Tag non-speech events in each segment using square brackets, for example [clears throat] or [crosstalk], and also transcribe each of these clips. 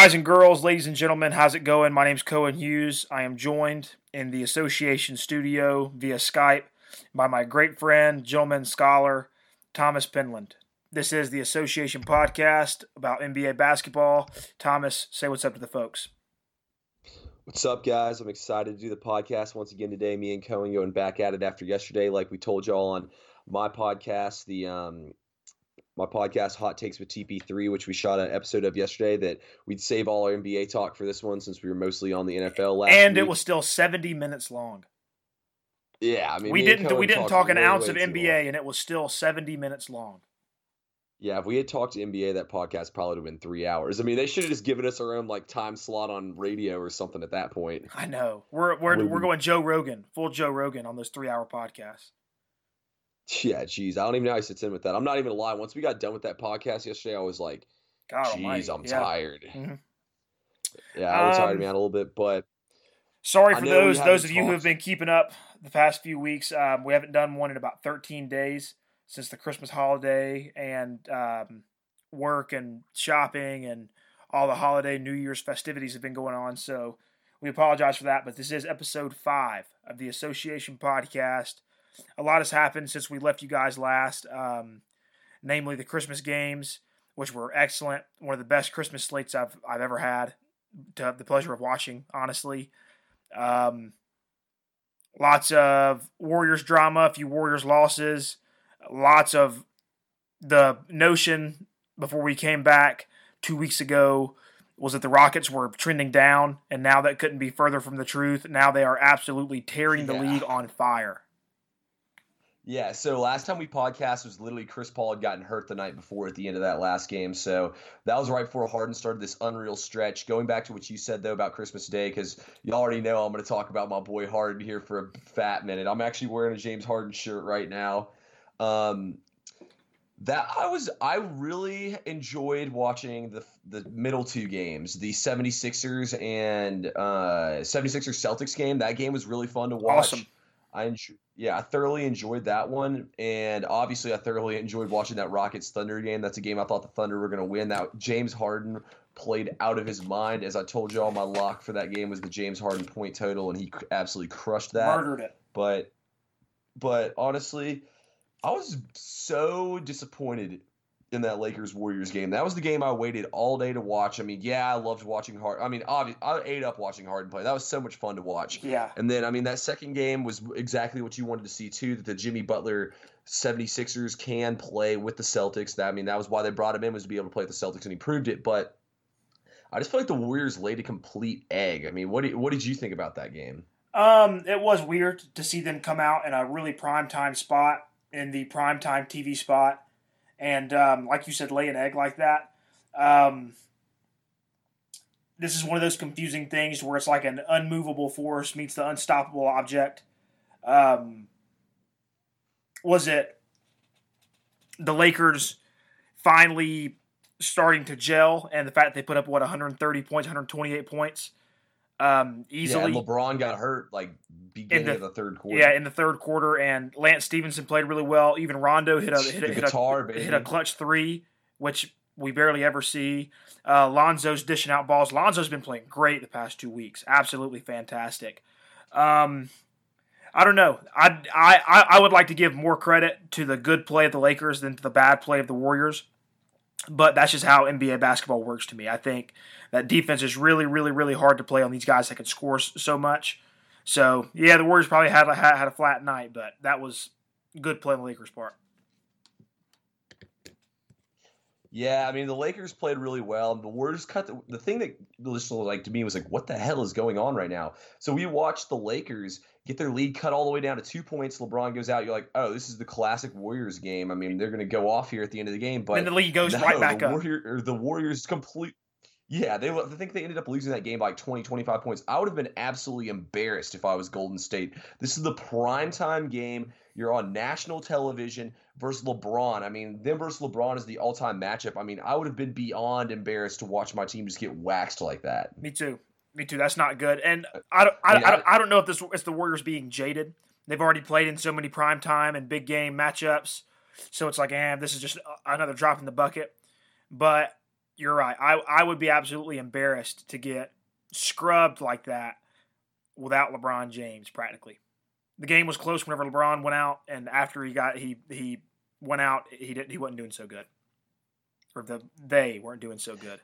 Guys and girls, ladies and gentlemen, how's it going? My name's Cohen Hughes. I am joined in the association studio via Skype by my great friend, gentleman scholar, Thomas Penland. This is the association podcast about NBA basketball. Thomas, say what's up to the folks. What's up, guys? I'm excited to do the podcast once again today. Me and Cohen going back at it after yesterday, like we told y'all on my podcast, the um, my podcast Hot Takes with TP3, which we shot an episode of yesterday. That we'd save all our NBA talk for this one since we were mostly on the NFL last. And week. it was still 70 minutes long. Yeah, I mean, we didn't we didn't talk an ounce of. NBA, and it was still 70 minutes long. Yeah, if we had talked to NBA, that podcast probably would have been three hours. I mean, they should have just given us our own like time slot on radio or something at that point. I know. We're we're we're we- going Joe Rogan, full Joe Rogan on those three hour podcasts. Yeah, geez, I don't even know how he sits in with that. I'm not even gonna. Once we got done with that podcast yesterday, I was like, God "Geez. I'm yeah. tired." Mhm. Yeah, it tired Um, me out a little bit, but Sorry for those those of you who have been keeping up the past few weeks. Um, we haven't done one in about 13 days since the Christmas holiday and um, work and shopping and all the holiday New Year's festivities have been going on. So we apologize for that, but this is episode five of the Association Podcast. A lot has happened since we left you guys last, um, namely the Christmas games, which were excellent. One of the best Christmas slates I've I've ever had. To have the pleasure of watching, honestly. Um, lots of Warriors drama, a few Warriors losses, lots of the notion before we came back two weeks ago was that the Rockets were trending down, and now that couldn't be further from the truth. Now they are absolutely tearing the Yeah. league on fire. Yeah. So last time we podcast was literally Chris Paul had gotten hurt the night before at the end of that last game. So that was right before Harden started this unreal stretch. Going back to what you said though about Christmas Day, because you already know I'm going to talk about my boy Harden here for a fat minute. I'm actually wearing a James Harden shirt right now. Um, that I was I really enjoyed watching the the middle two games, the 76ers and uh 76ers Celtics game. That game was really fun to watch. Awesome. I enjoy, yeah, I thoroughly enjoyed that one, and obviously I thoroughly enjoyed watching that Rockets Thunder game. That's a game I thought the Thunder were going to win. That James Harden played out of his mind. As I told y'all, my lock for that game was the James Harden point total, and he absolutely crushed that Murdered it. but but honestly, I was so disappointed in that Lakers Warriors game. That was the game I waited all day to watch. I mean, yeah, I loved watching Harden. I mean, obviously, I ate up watching Harden play. That was so much fun to watch. Yeah. And then, I mean, that second game was exactly what you wanted to see too. That the Jimmy Butler 76ers can play with the Celtics. That I mean, that was why they brought him in was to be able to play with the Celtics, and he proved it. But I just feel like the Warriors laid a complete egg. I mean, what did, what did you think about that game? Um, it was weird to see them come out in a really prime time spot in the prime time TV spot, and um, like you said, lay an egg like that. Um, this is one of those confusing things where it's like an unmovable force meets the unstoppable object. Um, was it the Lakers finally starting to gel, and the fact that they put up what 130 points, 128 points, um, easily. Yeah, LeBron got hurt like beginning the- of the third quarter. Yeah, in the third quarter, and Lance Stephenson played really well. Even Rondo hit a hit a, hit guitar, a, hit a clutch three, which we barely ever see. Uh, Lonzo's dishing out balls. Lonzo's been playing great the past two weeks. Absolutely fantastic. Um, I don't know. I I I would like to give more credit to the good play of the Lakers than to the bad play of the Warriors. But that's just how NBA basketball works to me. I think that defense is really, really, really hard to play on these guys that can score so much. So yeah, the Warriors probably had a, had a flat night, but that was good play on the Lakers' part. Yeah, I mean the Lakers played really well. The Warriors cut the, the thing that just like to me was like, what the hell is going on right now? So we watched the Lakers get their lead cut all the way down to two points. LeBron goes out. You're like, oh, this is the classic Warriors game. I mean, they're going to go off here at the end of the game, but and the league goes no, right back the up. Warrior, or the Warriors complete. Yeah, they. I think they ended up losing that game by like 20, 25 points. I would have been absolutely embarrassed if I was Golden State. This is the prime time game. You're on national television versus LeBron. I mean, them versus LeBron is the all-time matchup. I mean, I would have been beyond embarrassed to watch my team just get waxed like that. Me too. Me too. That's not good. And I don't, I, I mean, I, don't, I don't know if this is the Warriors being jaded. They've already played in so many prime time and big game matchups, so it's like, eh, this is just another drop in the bucket. But you're right. I I would be absolutely embarrassed to get scrubbed like that without LeBron James. Practically, the game was close whenever LeBron went out, and after he got he he went out, he didn't he wasn't doing so good, or the they weren't doing so good.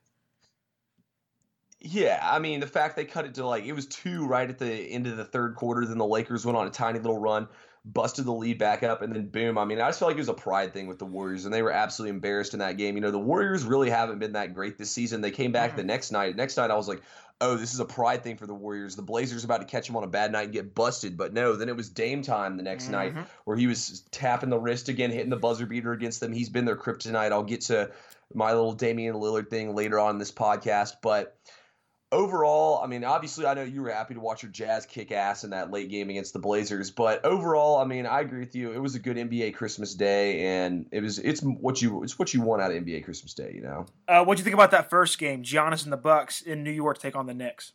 Yeah, I mean the fact they cut it to like it was two right at the end of the third quarter, then the Lakers went on a tiny little run, busted the lead back up, and then boom. I mean, I just felt like it was a pride thing with the Warriors, and they were absolutely embarrassed in that game. You know, the Warriors really haven't been that great this season. They came back mm-hmm. the next night. Next night, I was like, oh, this is a pride thing for the Warriors. The Blazers about to catch him on a bad night and get busted. But no, then it was Dame time the next mm-hmm. night where he was tapping the wrist again, hitting the buzzer beater against them. He's been their kryptonite. I'll get to my little Damian Lillard thing later on in this podcast. But overall, I mean, obviously, I know you were happy to watch your Jazz kick ass in that late game against the Blazers, but overall, I mean, I agree with you. It was a good NBA Christmas Day, and it was it's what you it's what you want out of NBA Christmas Day, you know. Uh, what do you think about that first game, Giannis and the Bucks in New York take on the Knicks?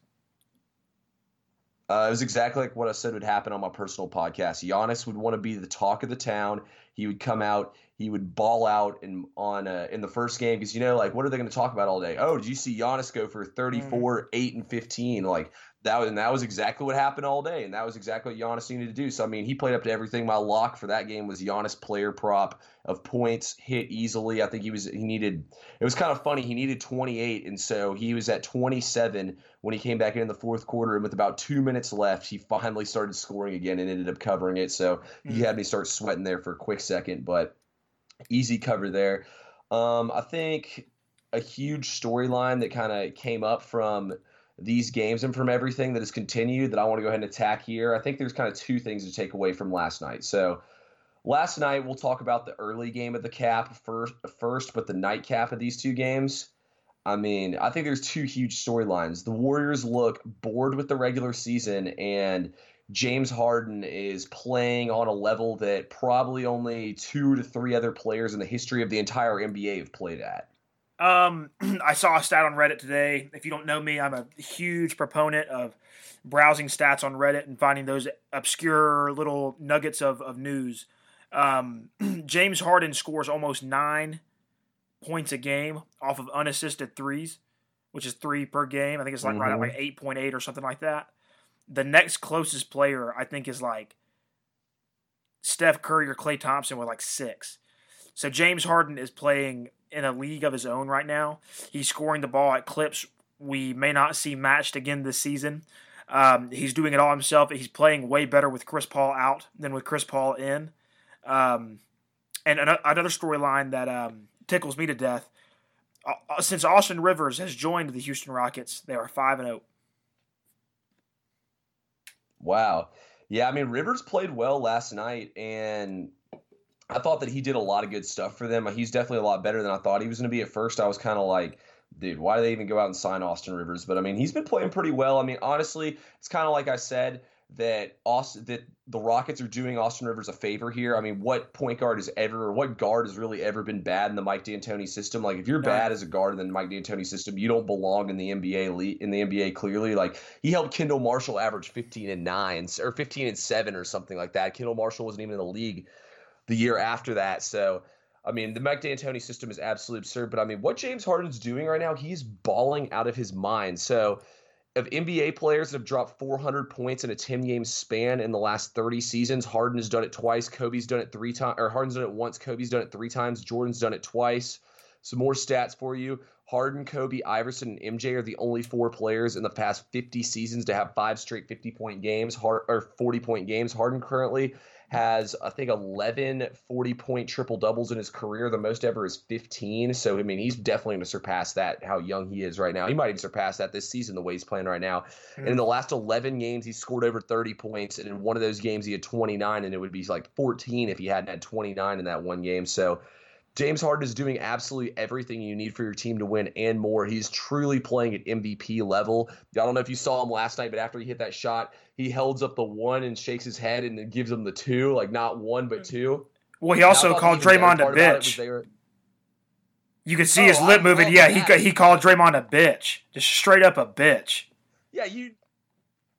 Uh, it was exactly like what I said would happen on my personal podcast. Giannis would want to be the talk of the town. He would come out he would ball out in on uh, in the first game because you know like what are they going to talk about all day? Oh, did you see Giannis go for 34, mm. 8 and 15? Like that was and that was exactly what happened all day and that was exactly what Giannis needed to do. So I mean, he played up to everything. My lock for that game was Giannis player prop of points hit easily. I think he was he needed it was kind of funny. He needed 28 and so he was at 27 when he came back in, in the fourth quarter and with about 2 minutes left, he finally started scoring again and ended up covering it. So mm. he had me start sweating there for a quick second, but easy cover there. Um, I think a huge storyline that kind of came up from these games and from everything that has continued that I want to go ahead and attack here. I think there's kind of two things to take away from last night. So last night we'll talk about the early game of the cap first, first but the nightcap of these two games. I mean, I think there's two huge storylines. The Warriors look bored with the regular season and James Harden is playing on a level that probably only two to three other players in the history of the entire NBA have played at. Um, [clears throat] I saw a stat on Reddit today. If you don't know me, I'm a huge proponent of browsing stats on Reddit and finding those obscure little nuggets of, of news. Um, [clears throat] James Harden scores almost nine points a game off of unassisted threes, which is three per game. I think it's like mm-hmm. right at like 8.8 or something like that the next closest player I think is like Steph Curry or Klay Thompson with like six. So James Harden is playing in a league of his own right now. He's scoring the ball at clips we may not see matched again this season. Um, he's doing it all himself. He's playing way better with Chris Paul out than with Chris Paul in. Um, and another storyline that um, tickles me to death. Uh, since Austin Rivers has joined the Houston Rockets, they are five and zero. Wow. Yeah, I mean Rivers played well last night, and I thought that he did a lot of good stuff for them. He's definitely a lot better than I thought he was going to be at first. I was kind of like, dude, why do they even go out and sign Austin Rivers? But I mean, he's been playing pretty well. I mean, honestly, it's kind of like I said that Austin that the Rockets are doing Austin Rivers a favor here. I mean, what point guard has ever or what guard has really ever been bad in the Mike D'Antoni system? Like if you're no. bad as a guard in the Mike D'Antoni system, you don't belong in the NBA in the NBA clearly. Like he helped Kendall Marshall average 15 and 9 or 15 and 7 or something like that. Kendall Marshall wasn't even in the league the year after that. So I mean, the Mike D'Antoni system is absolutely absurd, but I mean, what James Harden's doing right now, he's balling out of his mind. So of NBA players that have dropped 400 points in a 10 game span in the last 30 seasons. Harden has done it twice. Kobe's done it three times, or Harden's done it once. Kobe's done it three times. Jordan's done it twice. Some more stats for you. Harden, Kobe, Iverson, and MJ are the only four players in the past 50 seasons to have five straight 50 point games, or 40 point games. Harden currently has I think 11 40 point triple doubles in his career. The most ever is 15. So I mean, he's definitely going to surpass that. How young he is right now, he might even surpass that this season. The way he's playing right now. Mm-hmm. And in the last 11 games, he scored over 30 points, and in one of those games, he had 29, and it would be like 14 if he hadn't had 29 in that one game. So James Harden is doing absolutely everything you need for your team to win and more. He's truly playing at MVP level. I don't know if you saw him last night, but after he hit that shot, he holds up the one and shakes his head and then gives him the two, like not one but hmm. two. Well, he also called Draymond a bitch. Were, you could see oh, his lip moving. Yeah, he he called Draymond a bitch, just straight up a bitch. Yeah, you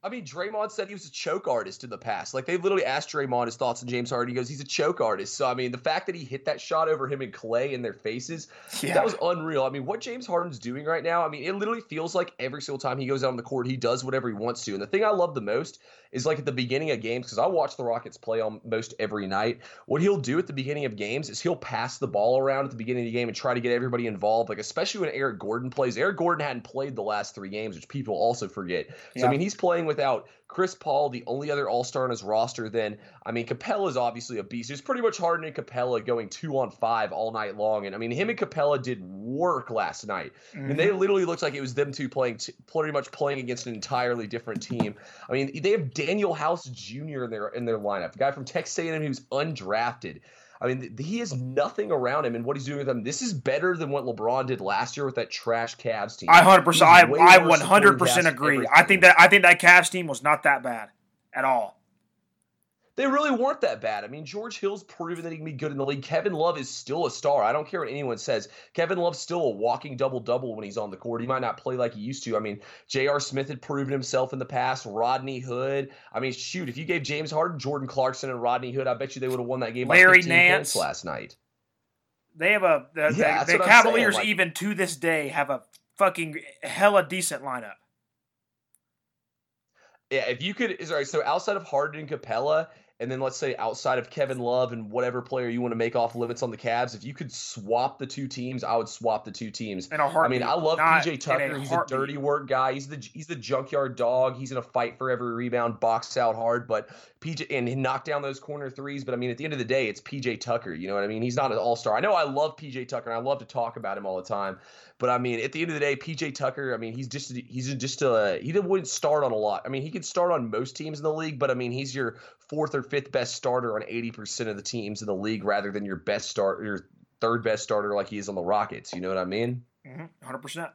I mean, Draymond said he was a choke artist in the past. Like they literally asked Draymond his thoughts on James Harden. He goes, "He's a choke artist." So I mean, the fact that he hit that shot over him and Klay in their faces, yeah. that was unreal. I mean, what James Harden's doing right now, I mean, it literally feels like every single time he goes out on the court, he does whatever he wants to. And the thing I love the most is like at the beginning of games because I watch the Rockets play almost every night. What he'll do at the beginning of games is he'll pass the ball around at the beginning of the game and try to get everybody involved. Like especially when Eric Gordon plays. Eric Gordon hadn't played the last three games, which people also forget. So yeah. I mean, he's playing without Chris Paul, the only other All Star on his roster. Then I mean, Capela is obviously a beast. It's pretty much Harden and Capela going two on five all night long. And I mean, him and Capela did work last night, mm-hmm. and they literally looked like it was them two playing, t- pretty much playing against an entirely different team. I mean, they have Daniel House Jr. in their in their lineup, a guy from Texas A&M who's undrafted. I mean, he has nothing around him, and what he's doing with them. This is better than what LeBron did last year with that trash Cavs team. I hundred percent, I I one hundred percent agree. I think that I think that Cavs team was not that bad at all they really weren't that bad. I mean, George Hill's proven that he can be good in the league. Kevin Love is still a star. I don't care what anyone says. Kevin Love's still a walking double double when he's on the court. He might not play like he used to. I mean, J.R. Smith had proven himself in the past. Rodney Hood. I mean, shoot, if you gave James Harden, Jordan Clarkson, and Rodney Hood, I bet you they would have won that game Larry by 15 Nance. points last night. They have a the, yeah, the, the Cavaliers like, even to this day have a fucking hella decent lineup. Yeah, if you could, sorry. So outside of Harden and Capela, and then let's say outside of Kevin Love and whatever player you want to make off limits on the Cavs, if you could swap the two teams, I would swap the two teams. In a heartbeat, I mean, I love PJ Tucker. A he's a dirty work guy. He's the he's the junkyard dog. He's gonna fight for every rebound, box out hard, but PJ and knock down those corner threes. But I mean, at the end of the day, it's PJ Tucker. You know what I mean? He's not an all star. I know I love PJ Tucker and I love to talk about him all the time. But I mean, at the end of the day, PJ Tucker. I mean, he's just he's just a he wouldn't start on a lot. I mean, he could start on most teams in the league, but I mean, he's your fourth or fifth best starter on eighty percent of the teams in the league, rather than your best start, your third best starter like he is on the Rockets. You know what I mean? 100 mm-hmm. percent.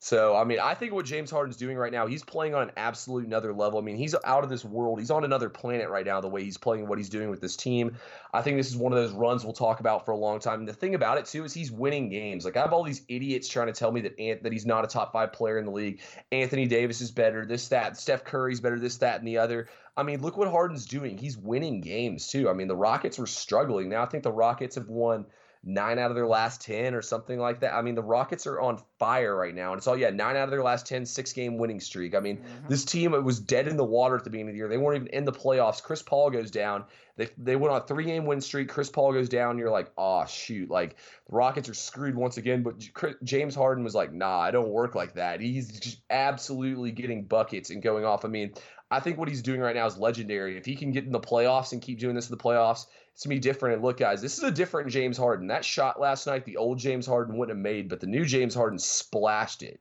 So, I mean, I think what James Harden's doing right now, he's playing on an absolute another level. I mean, he's out of this world. He's on another planet right now, the way he's playing, what he's doing with this team. I think this is one of those runs we'll talk about for a long time. And the thing about it, too, is he's winning games. Like, I have all these idiots trying to tell me that Ant- that he's not a top five player in the league. Anthony Davis is better, this, that. Steph Curry's better, this, that, and the other. I mean, look what Harden's doing. He's winning games, too. I mean, the Rockets were struggling. Now I think the Rockets have won – nine out of their last 10 or something like that. I mean, the Rockets are on fire right now. And it's all, yeah, nine out of their last 10, six game winning streak. I mean, mm-hmm. this team it was dead in the water at the beginning of the year. They weren't even in the playoffs. Chris Paul goes down. They, they went on a three game win streak. Chris Paul goes down. You're like, oh, shoot. Like, the Rockets are screwed once again. But James Harden was like, nah, I don't work like that. He's just absolutely getting buckets and going off. I mean, I think what he's doing right now is legendary. If he can get in the playoffs and keep doing this in the playoffs, gonna be different. And look, guys, this is a different James Harden. That shot last night, the old James Harden wouldn't have made, but the new James Harden splashed it.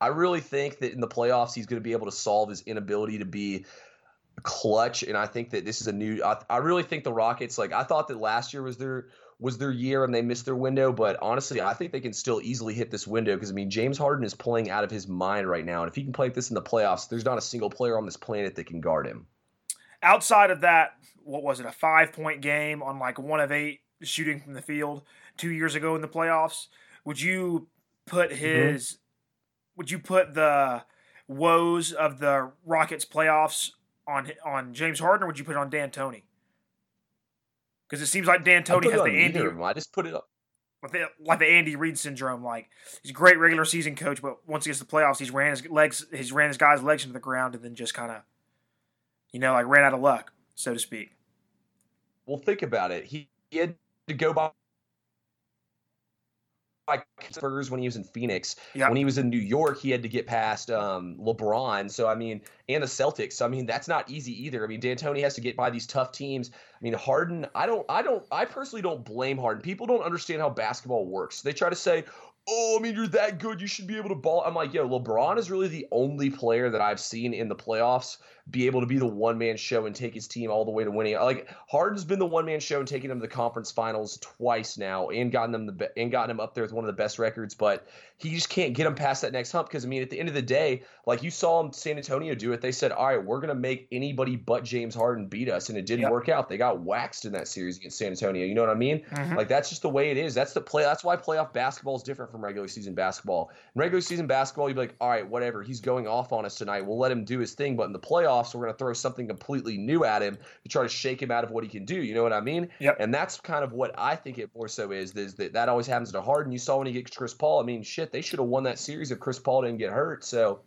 I really think that in the playoffs, he's going to be able to solve his inability to be clutch. And I think that this is a new. I, I really think the Rockets, like I thought that last year was their was their year and they missed their window. But honestly, I think they can still easily hit this window because I mean James Harden is playing out of his mind right now, and if he can play this in the playoffs, there's not a single player on this planet that can guard him. Outside of that, what was it, a five point game on like one of eight shooting from the field two years ago in the playoffs? Would you put mm-hmm. his, mm-hmm. would you put the woes of the Rockets playoffs on on James Harden, or would you put it on D'Antoni? Because it seems like D'Antoni has the Andy. I just put it up. Like the, like the Andy Reid syndrome, like he's a great regular season coach, but once he gets to the playoffs, he's ran his legs, he's ran his guys' legs into the ground, and then just kind of, you know, like ran out of luck, so to speak. Well, think about it. He, he had to go by like Spurs when he was in Phoenix. Yep. When he was in New York, he had to get past um, LeBron. So I mean, and the Celtics. So, I mean, that's not easy either. I mean, D'Antoni has to get by these tough teams. I mean, Harden. I don't. I don't. I personally don't blame Harden. People don't understand how basketball works. They try to say, oh, I mean, you're that good. You should be able to ball. I'm like, yo, LeBron is really the only player that I've seen in the playoffs be able to be the one man show and take his team all the way to winning. Like Harden's been the one man show and taking them to the conference finals twice now, and gotten them the and gotten him up there with one of the best records. But he just can't get him past that next hump because I mean, at the end of the day, like you saw him San Antonio do it. They said, all right, we're gonna make anybody but James Harden beat us, and it didn't yep. work out. They got waxed in that series against San Antonio. You know what I mean? Mm-hmm. Like that's just the way it is. That's the play. That's why playoff basketball is different from from regular season basketball. In regular season basketball, you'd be like, all right, whatever. He's going off on us tonight. We'll let him do his thing. But in the playoffs, we're going to throw something completely new at him to try to shake him out of what he can do. You know what I mean? Yep. And that's kind of what I think it more so is. Is that that always happens to Harden. You saw when he gets Chris Paul. I mean, shit, they should have won that series if Chris Paul didn't get hurt. So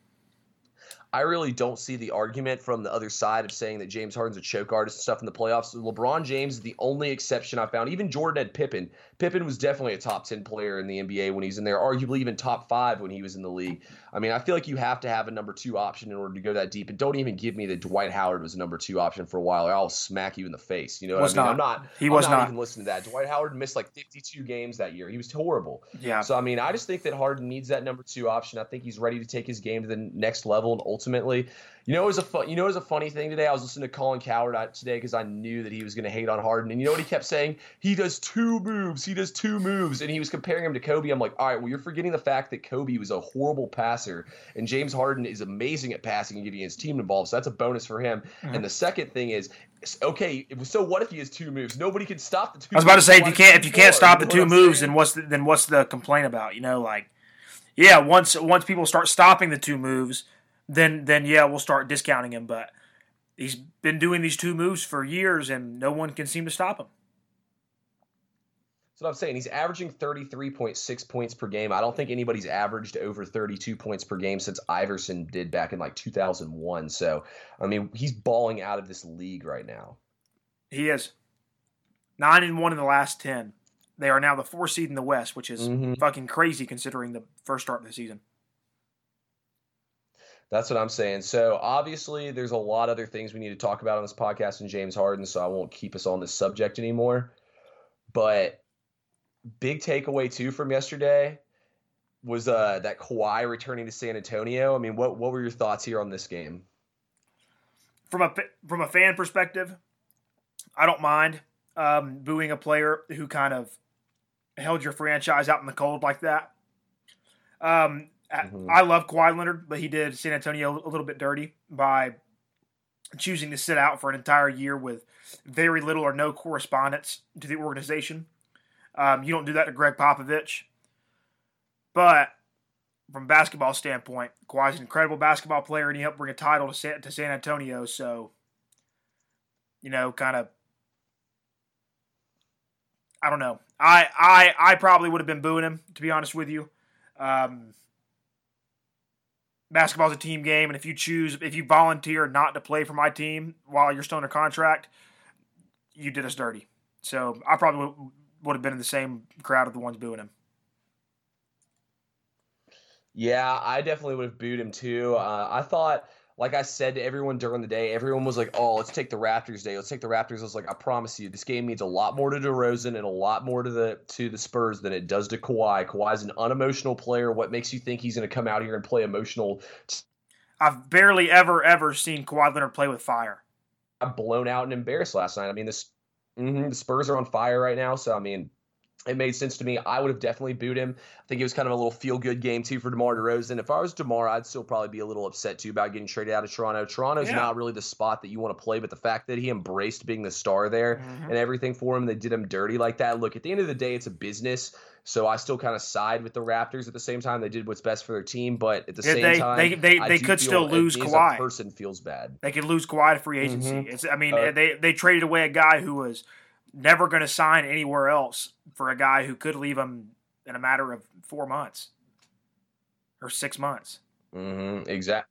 I really don't see the argument from the other side of saying that James Harden's a choke artist and stuff in the playoffs. LeBron James is the only exception I found. Even Jordan had Pippen. Pippen was definitely a top 10 player in the NBA when he's in there, arguably even top five when he was in the league. I mean, I feel like you have to have a number two option in order to go that deep. And don't even give me that Dwight Howard was a number two option for a while, or I'll smack you in the face. You know what Was I mean? not. I'm not. He I'm was not, not. even listening to that. Dwight Howard missed like 52 games that year. He was horrible. Yeah. So I mean, I just think that Harden needs that number two option. I think he's ready to take his game to the next level, and ultimately, you know, it was a fun, you know, it was a funny thing today. I was listening to Colin Cowherd today because I knew that he was going to hate on Harden, and you know what he kept saying? He does two moves. He does two moves, and he was comparing him to Kobe. I'm like, all right, well, you're forgetting the fact that Kobe was a horrible passer, and James Harden is amazing at passing and getting his team involved. So that's a bonus for him. Mhm. And the second thing is, okay, so what if he has two moves? Nobody can stop the two. I was about to say if you can't if you can't stop the two moves, then what's the, then what's the complaint about? You know, like yeah, once once people start stopping the two moves, then then yeah, we'll start discounting him. But he's been doing these two moves for years, and no one can seem to stop him. That's what I'm saying. He's averaging 33.6 points per game. I don't think anybody's averaged over 32 points per game since Iverson did back in like 2001. So, I mean, he's balling out of this league right now. He is nine and one in the last ten. They are now the four seed in the West, which is Mhm. fucking crazy considering the first start of the season. That's what I'm saying. So, obviously, there's a lot other things we need to talk about on this podcast and James Harden, so I won't keep us on this subject anymore. But big takeaway too from yesterday was uh, that Kawhi returning to San Antonio. I mean, what what were your thoughts here on this game? from a from a fan perspective, I don't mind um, booing a player who kind of held your franchise out in the cold like that. Um, I- Mhm. I love Kawhi Leonard, but he did San Antonio a little bit dirty by choosing to sit out for an entire year with very little or no correspondence to the organization. Um, you don't do that to Gregg Popovich. But from a basketball standpoint, Kawhi's an incredible basketball player, and he helped bring a title to San, to San Antonio. So, you know, kind of, I don't know. I I I probably would have been booing him to be honest with you. Um, basketball's a team game, and if you choose, if you volunteer not to play for my team while you're still under contract, you did us dirty. So I probably would, would have been in the same crowd of the ones booing him. Yeah, I definitely would have booed him too. Uh, I thought, like I said to everyone during the day, everyone was like, "Oh, let's take the Raptors day. Let's take the Raptors." I was like, "I promise you, this game means a lot more to DeRozan and a lot more to the to the Spurs than it does to Kawhi. Kawhi's an unemotional player. What makes you think he's going to come out here and play emotional? I've barely ever ever seen Kawhi Leonard play with fire. I'm blown out and embarrassed last night. I mean, this mhm, the Spurs are on fire right now, so I mean, it made sense to me. I would have definitely booed him. I think it was kind of a little feel good game too for DeMar DeRozan. If I was DeMar, I'd still probably be a little upset too about getting traded out of Toronto. Toronto's Yeah. not really the spot that you want to play, but the fact that he embraced being the star there Mhm. and everything for him, they did him dirty like that. Look, at the end of the day, it's a business. So I still kind of side with the Raptors at the same time. They did what's best for their team, but at the Yeah, same they- time, they- they- they could still lose Kawhi. person feels bad. They could lose Kawhi to free agency. Mhm. It's I mean Uh, they they traded away a guy who was never going to sign anywhere else for a guy who could leave him in a matter of four months or six months. Mm-hmm. Exactly.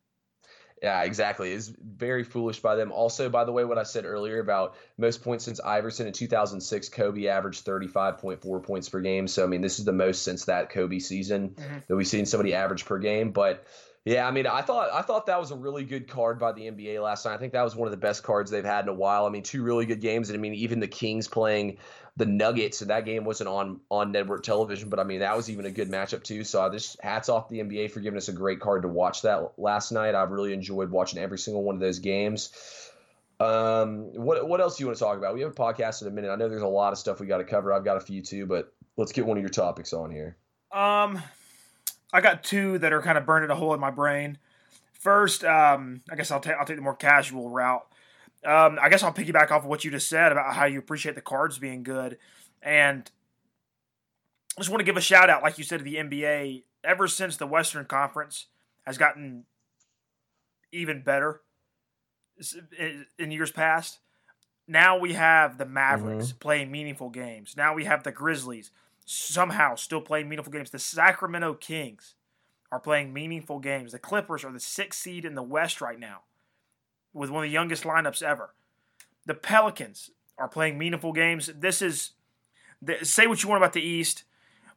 Yeah, exactly. It's very foolish by them. Also, by the way, what I said earlier about most points since Iverson in 2006, Kobe averaged 35.4 points per game. So, I mean, this is the most since that Kobe season Mhm. that we've seen somebody average per game. But yeah, I mean, I thought I thought that was a really good card by the NBA last night. I think that was one of the best cards they've had in a while. I mean, two really good games, and I mean, even the Kings playing the Nuggets, and that game wasn't on on network television, but I mean, that was even a good matchup too. So just hats off the NBA for giving us a great card to watch that last night. I really enjoyed watching every single one of those games. Um, what what else do you want to talk about? We have a podcast in a minute. I know there's a lot of stuff we got to cover. I've got a few too, but let's get one of your topics on here. Um, I got two that are kind of burning a hole in my brain. First, um, I guess I'll take I'll take the more casual route. Um, I guess I'll piggyback off of what you just said about how you appreciate the cards being good, and I just want to give a shout out, like you said, to the NBA. Ever since the Western Conference has gotten even better in years past, now we have the Mavericks mm-hmm. playing meaningful games. Now we have the Grizzlies somehow still playing meaningful games. The Sacramento Kings are playing meaningful games. The Clippers are the sixth seed in the West right now with one of the youngest lineups ever. The Pelicans are playing meaningful games. This is say what you want about the East,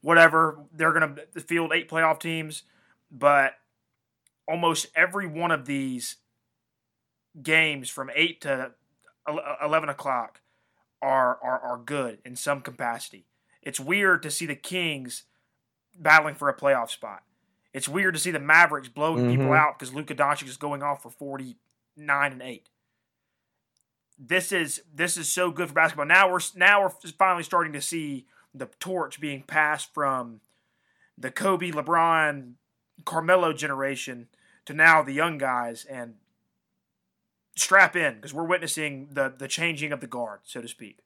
whatever. They're going to field eight playoff teams, but almost every one of these games from eight to eleven o'clock are are, are good in some capacity. It's weird to see the Kings battling for a playoff spot. It's weird to see the Mavericks blowing mm-hmm. people out because Luka Doncic is going off for forty nine and eight. This is this is so good for basketball. Now we're now we're finally starting to see the torch being passed from the Kobe, LeBron, Carmelo generation to now the young guys and strap in because we're witnessing the the changing of the guard, so to speak.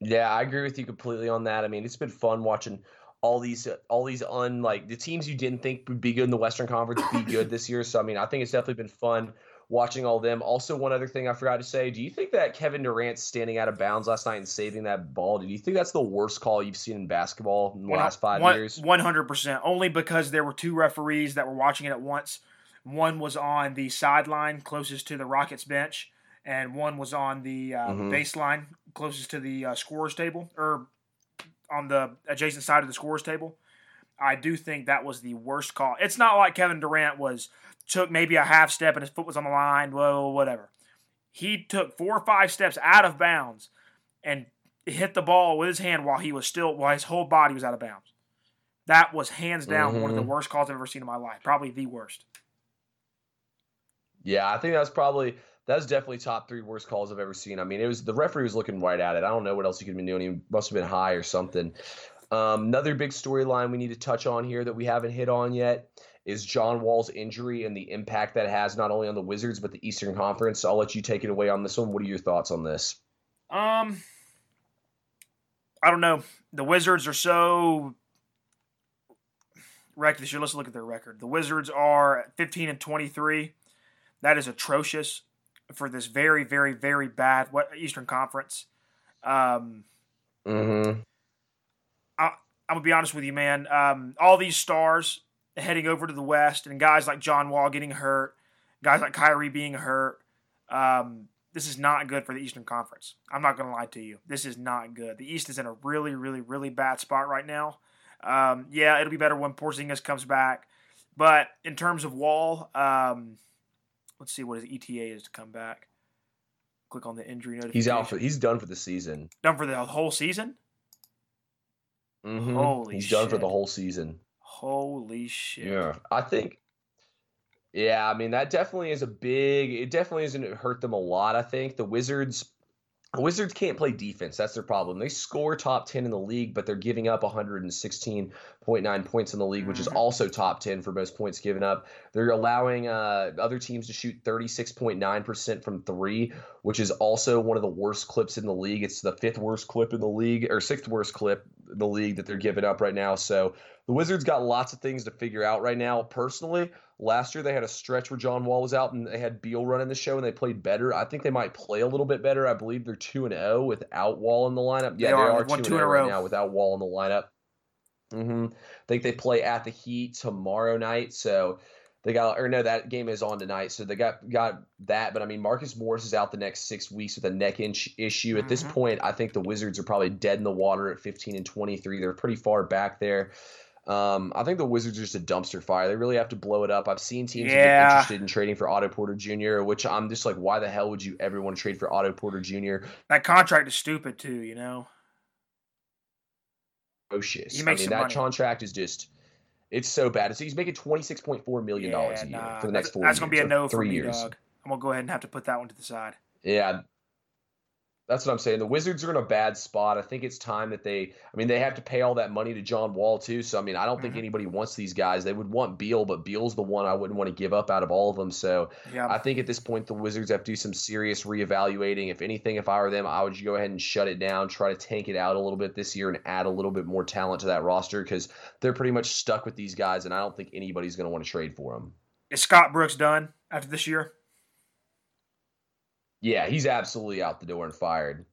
Yeah, I agree with you completely on that. I mean, it's been fun watching all these all these unlike the teams you didn't think would be good in the Western Conference be [laughs] good this year. So I mean, I think it's definitely been fun watching all them. Also, one other thing I forgot to say: Do you think that Kevin Durant standing out of bounds last night and saving that ball? Do you think that's the worst call you've seen in basketball in the one, last five one, years? One hundred percent. Only because there were two referees that were watching it at once. One was on the sideline closest to the Rockets bench, and one was on the uh, mm-hmm. baseline closest to the uh, scorers table or on the adjacent side of the scorers table. I do think that was the worst call. It's not like Kevin Durant was took maybe a half step and his foot was on the line, well, whatever. He took four or five steps out of bounds and hit the ball with his hand while he was still while his whole body was out of bounds. That was hands down mm-hmm. one of the mm-hmm. worst calls I've ever seen in my life. Probably the worst. Yeah, I think that's probably that was definitely top three worst calls I've ever seen. I mean, it was the referee was looking right at it. I don't know what else he could have been doing. He must have been high or something. Um, another big storyline we need to touch on here that we haven't hit on yet is John Wall's injury and the impact that has not only on the Wizards but the Eastern Conference. So I'll let you take it away on this one. What are your thoughts on this? Um, I don't know. The Wizards are so wrecked this year. Let's look at their record. The Wizards are 15 and 23. That is atrocious for this very, very, very bad what Eastern Conference. Um, mm-hmm. I, I'm gonna be honest with you, man. Um, all these stars heading over to the West, and guys like John Wall getting hurt, guys like Kyrie being hurt. Um, this is not good for the Eastern Conference. I'm not gonna lie to you. This is not good. The East is in a really, really, really bad spot right now. Um, yeah, it'll be better when Porzingis comes back, but in terms of Wall, um, let's see what his ETA is to come back. Click on the injury notification. He's out for. He's done for the season. Done for the whole season. Mm-hmm. Holy He's shit. done for the whole season. Holy shit. Yeah. I think yeah, I mean that definitely is a big it definitely isn't hurt them a lot, I think. The Wizards Wizards can't play defense. That's their problem. They score top 10 in the league, but they're giving up 116.9 points in the league, which is mm-hmm. also top 10 for most points given up. They're allowing uh, other teams to shoot 36.9% from three, which is also one of the worst clips in the league. It's the fifth worst clip in the league, or sixth worst clip in the league that they're giving up right now. So the Wizards got lots of things to figure out right now. Personally, last year they had a stretch where John Wall was out and they had Beal running the show and they played better. I think they might play a little bit better. I believe they're two and zero oh without Wall in the lineup. Yeah, they, they are, are two and zero oh right now without Wall in the lineup. Mm-hmm. I think they play at the Heat tomorrow night, so they got or no, that game is on tonight, so they got got that. But I mean, Marcus Morris is out the next six weeks with a neck inch issue. At mm-hmm. this point, I think the Wizards are probably dead in the water at 15 and 23. They're pretty far back there. Um, I think the Wizards are just a dumpster fire. They really have to blow it up. I've seen teams yeah. get interested in trading for Otto Porter Jr., which I'm just like, why the hell would you ever want to trade for Otto Porter Jr.? That contract is stupid too, you know. Atrocious. I mean, that money. contract is just. It's so bad. So he's making twenty six point four million dollars yeah, a year nah, for the next four. That's gonna be a no for me, years. dog. I'm gonna go ahead and have to put that one to the side. Yeah, That's what I'm saying. The Wizards are in a bad spot. I think it's time that they. I mean, they have to pay all that money to John Wall too. So I mean, I don't mm-hmm. think anybody wants these guys. They would want Beal, but Beal's the one I wouldn't want to give up out of all of them. So yeah. I think at this point the Wizards have to do some serious reevaluating. If anything, if I were them, I would go ahead and shut it down, try to tank it out a little bit this year, and add a little bit more talent to that roster because they're pretty much stuck with these guys, and I don't think anybody's going to want to trade for them. Is Scott Brooks done after this year? Yeah, he's absolutely out the door and fired.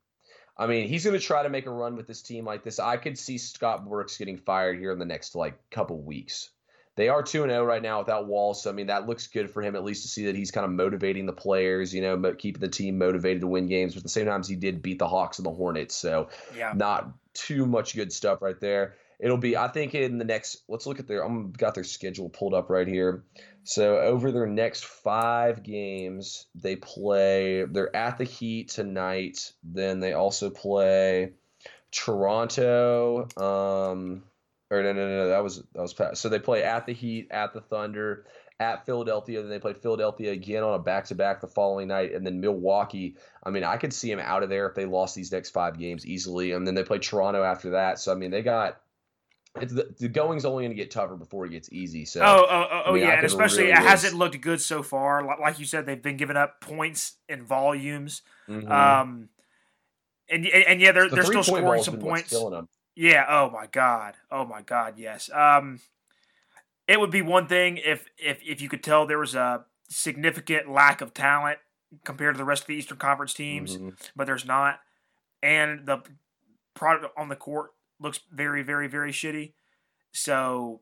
I mean, he's going to try to make a run with this team like this. I could see Scott Brooks getting fired here in the next like couple weeks. They are 2 0 right now without Wall, So, I mean, that looks good for him at least to see that he's kind of motivating the players, you know, keeping the team motivated to win games. But at the same time, he did beat the Hawks and the Hornets. So, yeah. not too much good stuff right there. It'll be, I think, in the next, let's look at their, I'm got their schedule pulled up right here. So over their next five games, they play. They're at the Heat tonight. Then they also play Toronto. Um, or no, no, no, that was that was past. So they play at the Heat, at the Thunder, at Philadelphia. Then they play Philadelphia again on a back to back the following night, and then Milwaukee. I mean, I could see them out of there if they lost these next five games easily, and then they play Toronto after that. So I mean, they got the, the going's only going to get tougher before it gets easy. So oh oh, oh, oh mean, yeah, and especially really it hasn't looked good so far. Like you said, they've been giving up points and volumes. Mm-hmm. Um, and, and, and yeah, they're the they're still scoring some points. Yeah. Oh my god. Oh my god. Yes. Um, it would be one thing if if if you could tell there was a significant lack of talent compared to the rest of the Eastern Conference teams, mm-hmm. but there's not, and the product on the court looks very, very, very shitty. So,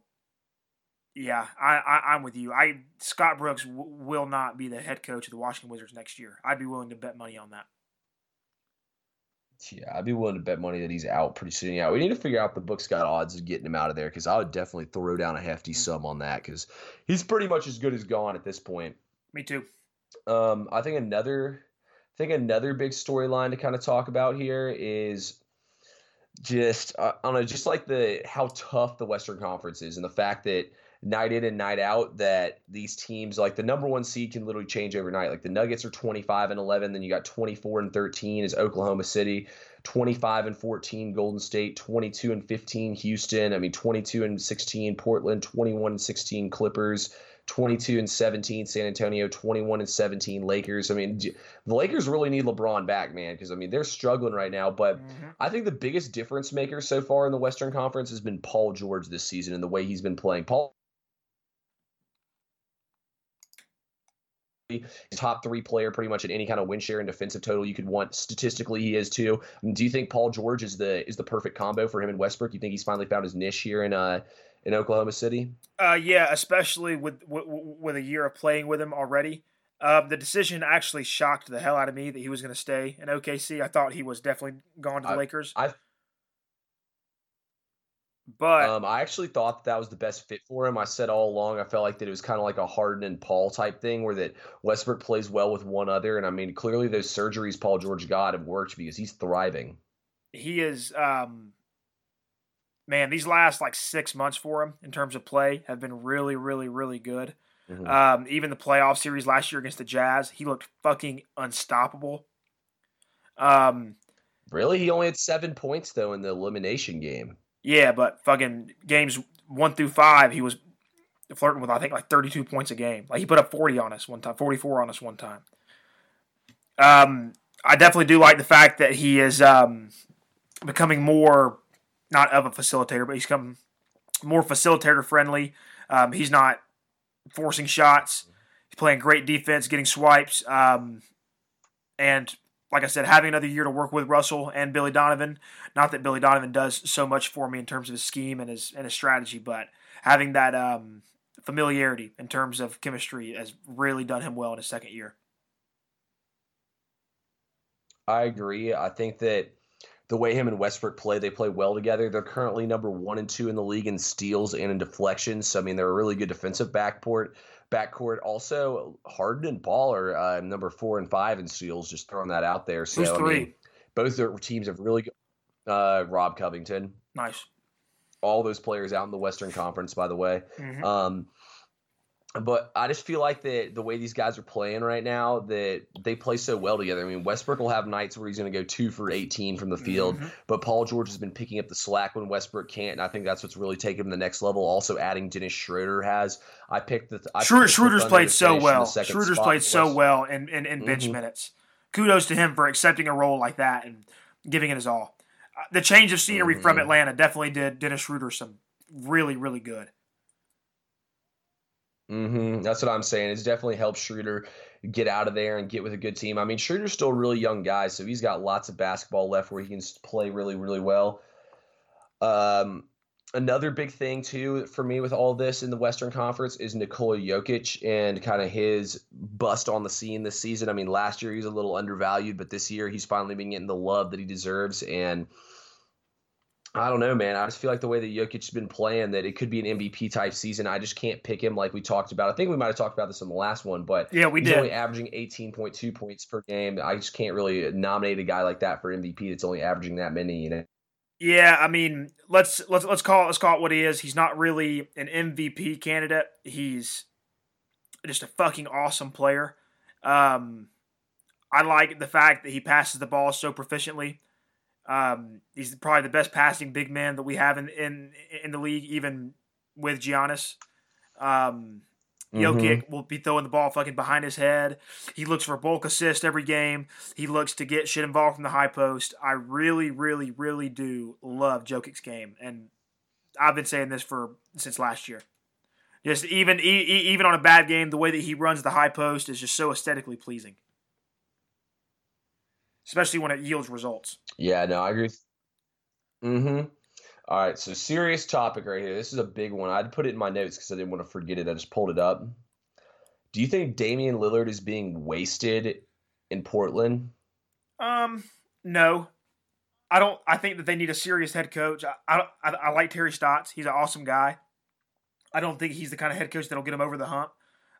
yeah, I, I am with you. I Scott Brooks w- will not be the head coach of the Washington Wizards next year. I'd be willing to bet money on that. Yeah, I'd be willing to bet money that he's out pretty soon. Yeah, we need to figure out the book's got odds of getting him out of there because I would definitely throw down a hefty mm-hmm. sum on that because he's pretty much as good as gone at this point. Me too. Um, I think another, I think another big storyline to kind of talk about here is just uh, I don't know, just like the how tough the Western Conference is, and the fact that night in and night out that these teams like the number one seed can literally change overnight. Like the Nuggets are 25 and 11, then you got 24 and 13 is Oklahoma City, 25 and 14 Golden State, 22 and 15 Houston. I mean 22 and 16 Portland, 21 and 16 Clippers. 22 and 17 San Antonio, 21 and 17 Lakers. I mean, the Lakers really need LeBron back, man, because I mean, they're struggling right now, but mm-hmm. I think the biggest difference maker so far in the Western Conference has been Paul George this season and the way he's been playing. Paul top three player pretty much at any kind of win share and defensive total you could want. Statistically, he is too. Do you think Paul George is the is the perfect combo for him and Westbrook? You think he's finally found his niche here in uh in Oklahoma City? Uh, yeah, especially with, with, with a year of playing with him already. Um, the decision actually shocked the hell out of me that he was going to stay in OKC. I thought he was definitely gone to the I, Lakers. I but um, I actually thought that, that was the best fit for him. I said all along I felt like that it was kind of like a Harden and Paul type thing, where that Westbrook plays well with one other, and I mean clearly those surgeries Paul George got have worked because he's thriving. He is. Um, man, these last like six months for him in terms of play have been really, really, really good. Mm-hmm. Um, even the playoff series last year against the Jazz, he looked fucking unstoppable. Um, really, he only had seven points though in the elimination game. Yeah, but fucking games one through five, he was flirting with I think like 32 points a game. Like he put up 40 on us one time, 44 on us one time. Um, I definitely do like the fact that he is um, becoming more not of a facilitator, but he's come more facilitator friendly. Um, he's not forcing shots. He's playing great defense, getting swipes, um, and like I said, having another year to work with Russell and Billy Donovan. Not that Billy Donovan does so much for me in terms of his scheme and his and his strategy, but having that um, familiarity in terms of chemistry has really done him well in his second year. I agree. I think that the way him and Westbrook play, they play well together. They're currently number one and two in the league in steals and in deflections. So I mean, they're a really good defensive backport. Backcourt also Harden and Paul are uh, number four and five in steals. Just throwing that out there. So Who's three? I mean, both their teams have really good. Uh, Rob Covington. Nice. All those players out in the Western Conference, by the way. Mm-hmm. Um, but I just feel like that the way these guys are playing right now, that they play so well together. I mean, Westbrook will have nights where he's going to go two for 18 from the field, mm-hmm. but Paul George has been picking up the slack when Westbrook can't, and I think that's what's really taken him to the next level. Also, adding Dennis Schroeder has. I picked the. I Schroeder, Schroeder's played so well. Schroeder's played so well in, in, in bench mm-hmm. minutes. Kudos to him for accepting a role like that and giving it his all. Uh, the change of scenery mm-hmm. from Atlanta definitely did Dennis Schroeder some really, really good. Mm-hmm. That's what I'm saying. It's definitely helped Schroeder get out of there and get with a good team. I mean, Schroeder's still a really young guy, so he's got lots of basketball left where he can play really, really well. Um, another big thing too for me with all this in the Western Conference is Nikola Jokic and kind of his bust on the scene this season. I mean, last year he was a little undervalued, but this year he's finally been getting the love that he deserves and – I don't know, man. I just feel like the way that Jokic's been playing, that it could be an MVP type season. I just can't pick him like we talked about. I think we might have talked about this in the last one, but yeah, we he's did. only averaging 18.2 points per game. I just can't really nominate a guy like that for MVP that's only averaging that many. You know. Yeah, I mean, let's let's let's call it let's call it what he is. He's not really an MVP candidate. He's just a fucking awesome player. Um, I like the fact that he passes the ball so proficiently. Um, he's probably the best passing big man that we have in in, in the league, even with Giannis. Um, Jokic mm-hmm. will be throwing the ball fucking behind his head. He looks for bulk assist every game. He looks to get shit involved from the high post. I really, really, really do love Jokic's game, and I've been saying this for since last year. Just even even on a bad game, the way that he runs the high post is just so aesthetically pleasing especially when it yields results. Yeah, no, I agree. Mm-hmm. All right, so serious topic right here. This is a big one. I'd put it in my notes because I didn't want to forget it. I just pulled it up. Do you think Damian Lillard is being wasted in Portland? Um, no. I don't. I think that they need a serious head coach. I I, I, I like Terry Stotts. He's an awesome guy. I don't think he's the kind of head coach that'll get him over the hump.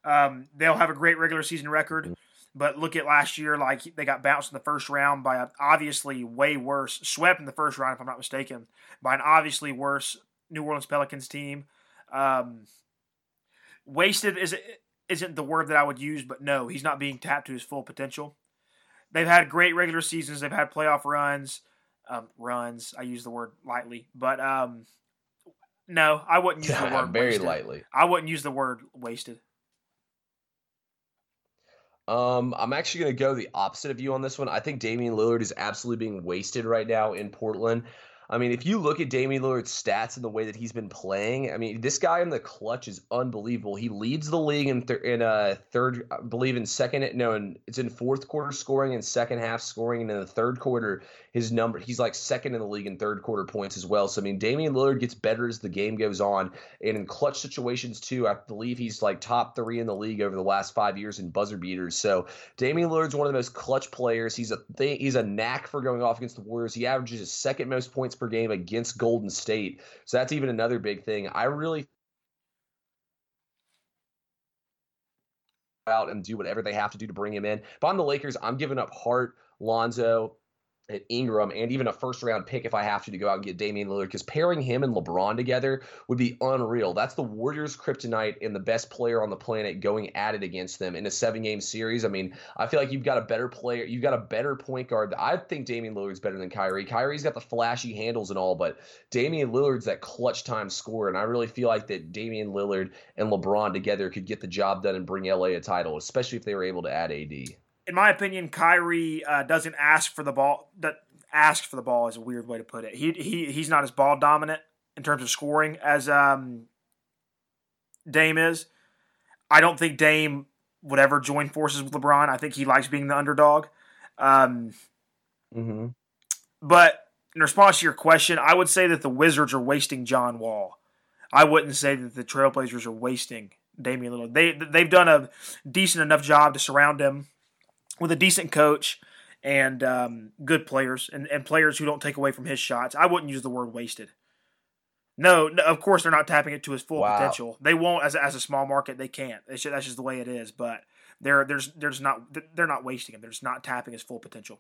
Um, they'll have a great regular season record. But look at last year, like they got bounced in the first round by a obviously way worse, swept in the first round, if I'm not mistaken, by an obviously worse New Orleans Pelicans team. Um, wasted is isn't the word that I would use, but no, he's not being tapped to his full potential. They've had great regular seasons. They've had playoff runs. Um, runs. I use the word lightly, but um, no, I wouldn't use the [laughs] word very wasted. lightly. I wouldn't use the word wasted. Um, I'm actually going to go the opposite of you on this one. I think Damian Lillard is absolutely being wasted right now in Portland. I mean, if you look at Damian Lillard's stats and the way that he's been playing, I mean, this guy in the clutch is unbelievable. He leads the league in th- in uh, third, I believe in second. No, and it's in fourth quarter scoring and second half scoring, and in the third quarter, his number he's like second in the league in third quarter points as well. So I mean, Damian Lillard gets better as the game goes on, and in clutch situations too. I believe he's like top three in the league over the last five years in buzzer beaters. So Damian Lillard's one of the most clutch players. He's a he's a knack for going off against the Warriors. He averages his second most points per game against Golden State. So that's even another big thing. I really out and do whatever they have to do to bring him in. But on the Lakers, I'm giving up Hart, Lonzo, at Ingram and even a first round pick if I have to to go out and get Damian Lillard because pairing him and LeBron together would be unreal. That's the Warriors' kryptonite and the best player on the planet going at it against them in a seven game series. I mean, I feel like you've got a better player, you've got a better point guard. I think Damian Lillard's better than Kyrie. Kyrie's got the flashy handles and all, but Damian Lillard's that clutch time scorer, and I really feel like that Damian Lillard and LeBron together could get the job done and bring LA a title, especially if they were able to add AD in my opinion, Kyrie uh, doesn't ask for the ball. That ask for the ball is a weird way to put it. He he he's not as ball dominant in terms of scoring as um, Dame is. I don't think Dame would ever join forces with LeBron. I think he likes being the underdog. Um, mm-hmm. But in response to your question, I would say that the Wizards are wasting John Wall. I wouldn't say that the Trailblazers are wasting Damian Lillard. They they've done a decent enough job to surround him with a decent coach and um, good players and, and players who don't take away from his shots. I wouldn't use the word wasted. No, no, of course they're not tapping it to his full wow. potential. They won't as a, as a small market. They can't. Just, that's just the way it is. But they're there's there's not they're not wasting him. They're just not tapping his full potential.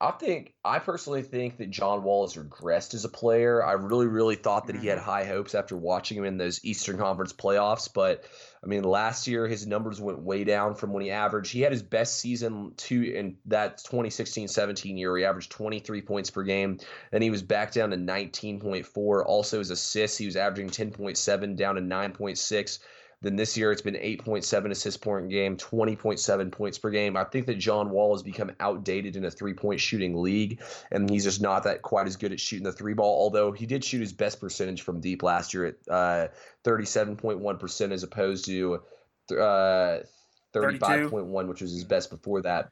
I think I personally think that John Wall has regressed as a player. I really, really thought that he had mm-hmm. high hopes after watching him in those Eastern Conference playoffs. But I mean, last year his numbers went way down from when he averaged. He had his best season two in that 2016-17 year. He averaged 23 points per game. Then he was back down to 19.4. Also his assists, he was averaging 10.7 down to 9.6. Then this year it's been 8.7 assists per game, 20.7 points per game. I think that John Wall has become outdated in a three point shooting league, and he's just not that quite as good at shooting the three ball. Although he did shoot his best percentage from deep last year at uh, 37.1% as opposed to uh, 35.1, which was his best before that.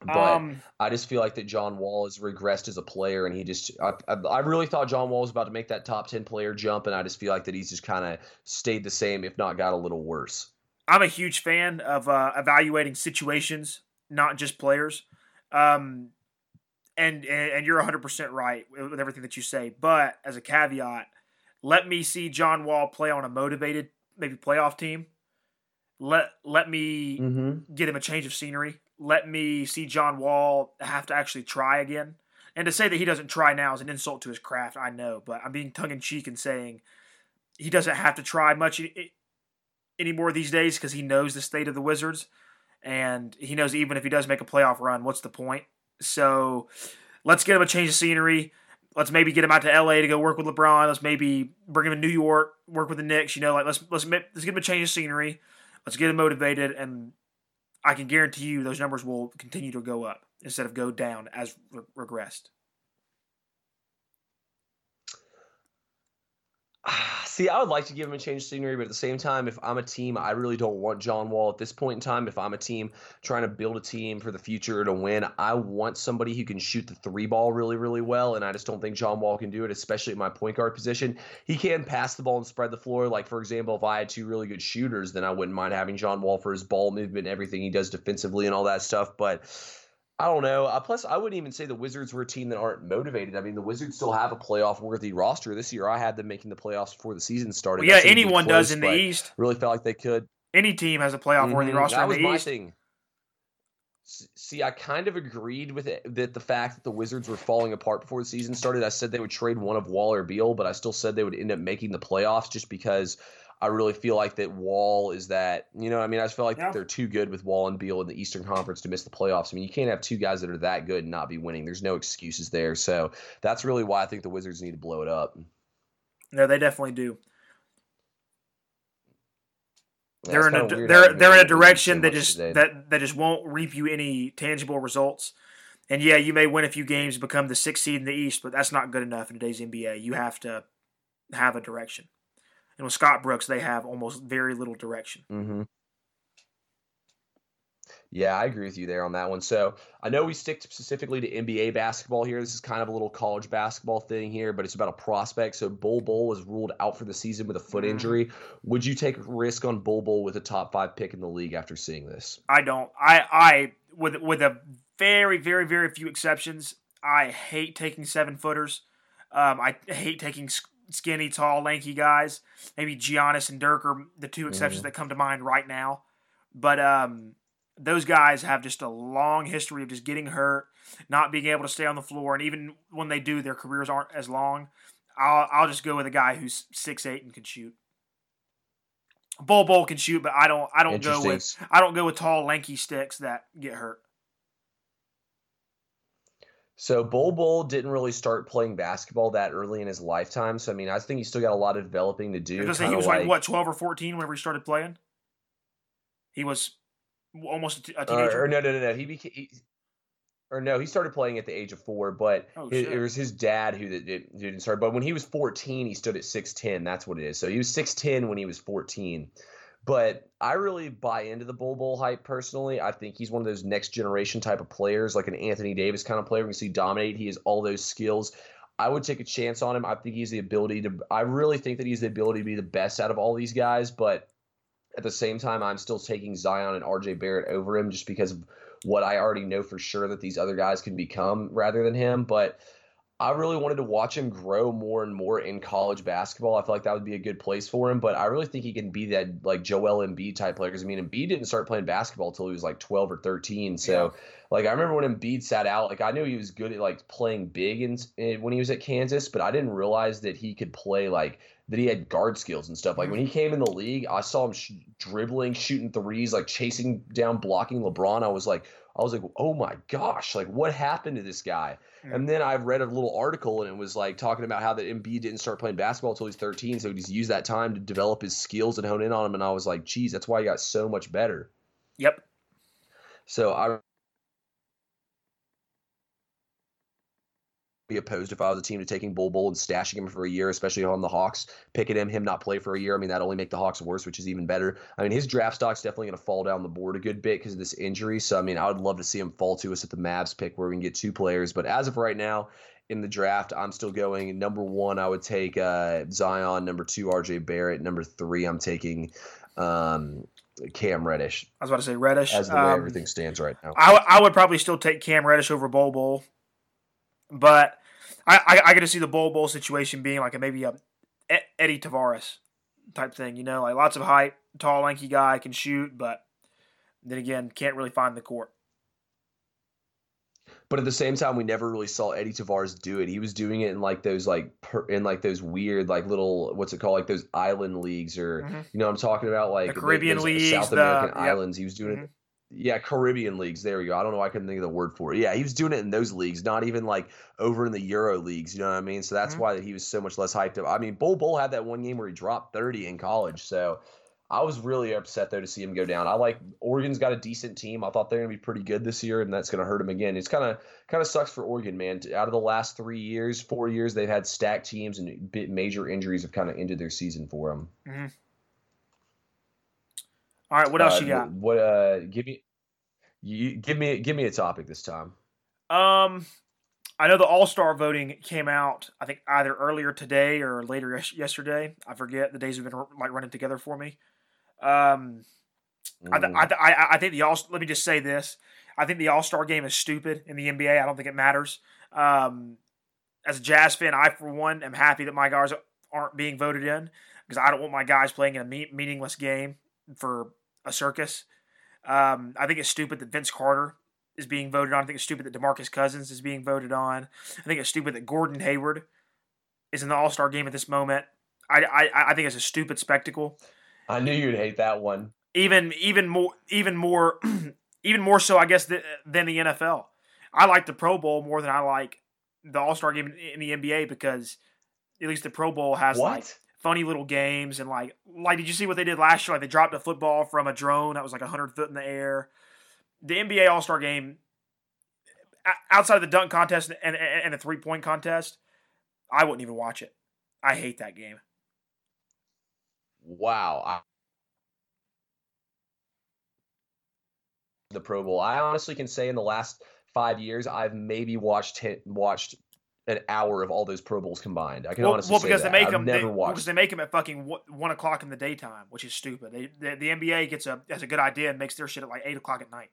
But um, I just feel like that John Wall has regressed as a player, and he just I, I, I, really thought John Wall was about to make that top ten player jump, and I just feel like that he's just kind of stayed the same, if not got a little worse. I'm a huge fan of uh, evaluating situations, not just players. Um, and and you're 100 percent right with everything that you say. But as a caveat, let me see John Wall play on a motivated, maybe playoff team. Let let me mm-hmm. get him a change of scenery let me see John Wall have to actually try again. And to say that he doesn't try now is an insult to his craft, I know, but I'm being tongue in cheek and saying he doesn't have to try much anymore these days because he knows the state of the Wizards. And he knows even if he does make a playoff run, what's the point? So let's get him a change of scenery. Let's maybe get him out to LA to go work with LeBron. Let's maybe bring him to New York, work with the Knicks. You know, like let's let's let's get him a change of scenery. Let's get him motivated, and I can guarantee you those numbers will continue to go up instead of go down as re- regressed. [sighs] See, I would like to give him a change of scenery, but at the same time, if I'm a team, I really don't want John Wall at this point in time. If I'm a team trying to build a team for the future to win, I want somebody who can shoot the three ball really, really well. And I just don't think John Wall can do it, especially at my point guard position. He can pass the ball and spread the floor. Like, for example, if I had two really good shooters, then I wouldn't mind having John Wall for his ball movement, everything he does defensively, and all that stuff. But I don't know. Uh, plus, I wouldn't even say the Wizards were a team that aren't motivated. I mean, the Wizards still have a playoff worthy roster this year. I had them making the playoffs before the season started. Well, yeah, anyone close, does in the East. Really felt like they could. Any team has a playoff worthy mm-hmm. roster that was my East. Thing. See, I kind of agreed with it that the fact that the Wizards were falling apart before the season started. I said they would trade one of Wall or Beal, but I still said they would end up making the playoffs just because I really feel like that Wall is that you know I mean I just feel like yeah. they're too good with Wall and Beal in the Eastern Conference to miss the playoffs. I mean you can't have two guys that are that good and not be winning. There's no excuses there. So that's really why I think the Wizards need to blow it up. No, they definitely do. Yeah, they're in a they're they're in a direction that just that that just won't reap you any tangible results. And yeah, you may win a few games, become the sixth seed in the East, but that's not good enough in today's NBA. You have to have a direction. And with Scott Brooks, they have almost very little direction. Mm-hmm. Yeah, I agree with you there on that one. So I know we stick specifically to NBA basketball here. This is kind of a little college basketball thing here, but it's about a prospect. So Bol Bol was ruled out for the season with a foot mm-hmm. injury. Would you take a risk on Bol Bol with a top five pick in the league after seeing this? I don't. I I with with a very very very few exceptions. I hate taking seven footers. Um, I hate taking skinny, tall, lanky guys. Maybe Giannis and Dirk are the two exceptions mm-hmm. that come to mind right now. But um, those guys have just a long history of just getting hurt, not being able to stay on the floor, and even when they do, their careers aren't as long. I'll I'll just go with a guy who's six eight and can shoot. Bol Bol can shoot, but I don't I don't go with I don't go with tall lanky sticks that get hurt. So Bol Bol didn't really start playing basketball that early in his lifetime. So I mean, I think he's still got a lot of developing to do. he was like, like, what, twelve or fourteen whenever he started playing. He was almost a teenager. Uh, or no, no, no, no. He became. He, or no, he started playing at the age of four, but oh, it, it, was his dad who did, didn't start. But when he was fourteen, he stood at six ten. That's what it is. So he was six ten when he was fourteen. But I really buy into the Bol Bol hype personally. I think he's one of those next generation type of players, like an Anthony Davis kind of player. We see dominate. He has all those skills. I would take a chance on him. I think he's the ability to. I really think that he's the ability to be the best out of all these guys. But at the same time, I'm still taking Zion and RJ Barrett over him just because of what I already know for sure that these other guys can become rather than him. But I really wanted to watch him grow more and more in college basketball. I feel like that would be a good place for him, but I really think he can be that like Joel Embiid type player. Because I mean, Embiid didn't start playing basketball until he was like 12 or 13. So Like I remember when Embiid sat out, like I knew he was good at like playing big and when he was at Kansas, but I didn't realize that he could play like that he had guard skills and stuff. Like when he mm-hmm. came in the league, I saw him sh- dribbling, shooting threes, like chasing down, blocking LeBron. I was like, I was like, oh my gosh, like what happened to this guy? Mm-hmm. And then I read a little article and it was like talking about how that Embiid didn't start playing basketball until he's 13, so he's used that time to develop his skills and hone in on them. And I was like, geez, that's why he got so much better. Yep. So I be opposed if I was a team to taking Bol Bol and stashing him for a year, especially on the Hawks, picking him, him not play for a year. I mean, that only make the Hawks worse, which is even better. I mean, his draft stock's definitely going to fall down the board a good bit because of this injury. So, I mean, I would love to see him fall to us at the Mavs pick where we can get two players. But as of right now, in the draft, I'm still going. Number one, I would take uh, Zion. Number two, RJ Barrett. Number three, I'm taking um, Cam Reddish. I was about to say Reddish. As the way um, everything stands right now. I, w- I would probably still take Cam Reddish over Bol Bol. But I, I, I get to see the Bol Bol situation being like a maybe a Edy Tavares type thing, you know, like lots of height, tall, lanky guy, can shoot, but then again, can't really find the court. But at the same time, we never really saw Edy Tavares do it. He was doing it in like those like per, in like those weird like little what's it called like those island leagues or mm-hmm. you know I'm talking about like the Caribbean leagues, South American the, islands. Yep. He was doing mm-hmm. it yeah, Caribbean leagues. There we go. I don't know. I couldn't think of the word for it. Yeah, he was doing it in those leagues, not even like over in the Euro leagues. You know what I mean? So that's mm-hmm. why he was so much less hyped up. I mean, Bol Bol had that one game where he dropped 30 in college. So I was really upset though to see him go down. I like Oregon's got a decent team. I thought they're gonna be pretty good this year, and that's gonna hurt him again. It's kind of kind of sucks for Oregon, man. Out of the last three years, four years, they've had stacked teams, and major injuries have kind of ended their season for them. Mm-hmm. All right, what else uh, you got? What uh, give me you give me give me a topic this time. Um, I know the All Star voting came out. I think either earlier today or later yesterday. I forget the days have been like running together for me. Um, mm. I, I, I I think the All. Let me just say this. I think the All Star game is stupid in the NBA. I don't think it matters. Um, as a Jazz fan, I for one am happy that my guys aren't being voted in because I don't want my guys playing in a me- meaningless game for a circus. Um, I think it's stupid that Vince Carter is being voted on. I think it's stupid that DeMarcus Cousins is being voted on. I think it's stupid that Gordon Hayward is in the All Star game at this moment. I, I I think it's a stupid spectacle. I knew you'd hate that one. Even even more even more [clears throat] even more so, I guess, than the NFL. I like the Pro Bowl more than I like the All Star game in the NBA because at least the Pro Bowl has what? like funny little games and like like did you see what they did last year? Like they dropped a football from a drone that was like hundred foot in the air. The NBA All Star Game, outside of the dunk contest and, and, the three point contest, I wouldn't even watch it. I hate that game. Wow. I- the Pro Bowl. I honestly can say in the last five years, I've maybe watched watched an hour of all those Pro Bowls combined. I can well, honestly well, because they make I've them never they, watched. because they make them at fucking one o'clock in the daytime, which is stupid. They, the, the NBA gets a has a good idea and makes their shit at like eight o'clock at night.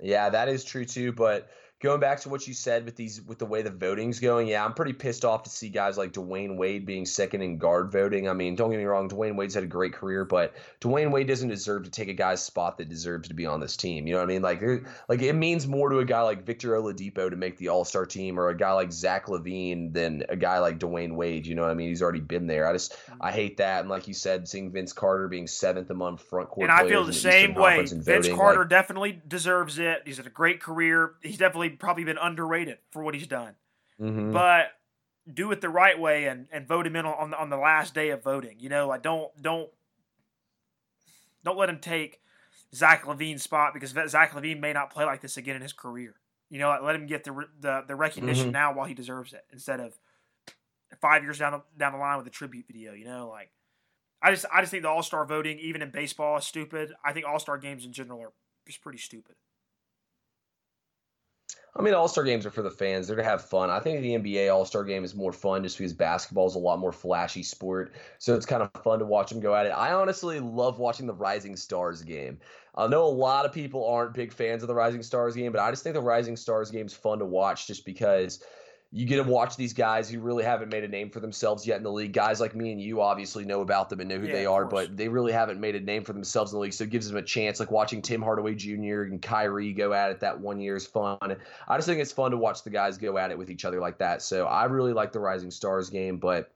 Yeah, that is true too. But going back to what you said with these with the way the voting's going, yeah, I'm pretty pissed off to see guys like Dwyane Wade being second in guard voting. I mean, don't get me wrong, Dwyane Wade's had a great career, but Dwyane Wade doesn't deserve to take a guy's spot that deserves to be on this team. You know what I mean? Like, like it means more to a guy like Victor Oladipo to make the All Star team, or a guy like Zach LaVine than a guy like Dwyane Wade. You know what I mean? He's already been there. I just mm-hmm. I hate that, and like you said, seeing Vince Carter being seventh among front court. And I feel the same way. Vince Carter like, definitely deserves it. He's had a great career. He's definitely probably been underrated for what he's done. Mm-hmm. But do it the right way and, and vote him in on the, on the last day of voting. You know, like don't don't don't let him take Zach LaVine's spot because Zach LaVine may not play like this again in his career. You know, like let him get the the, the recognition mm-hmm. now while he deserves it instead of five years down the down the line with a tribute video. You know, like I just I just think the All Star voting, even in baseball, is stupid. I think All Star games in general are just pretty stupid. I mean, All Star games are for the fans. They're to have fun. I think the NBA All Star game is more fun just because basketball is a lot more flashy sport. So it's kind of fun to watch them go at it. I honestly love watching the Rising Stars game. I know a lot of people aren't big fans of the Rising Stars game, but I just think the Rising Stars game is fun to watch just because you get to watch these guys who really haven't made a name for themselves yet in the league. Guys like me and you obviously know about them and know who Yeah, they are, but they really haven't made a name for themselves in the league. So it gives them a chance. Like watching Tim Hardaway Jr. and Kyrie go at it that one year is fun. I just think it's fun to watch the guys go at it with each other like that. So I really like the Rising Stars game, but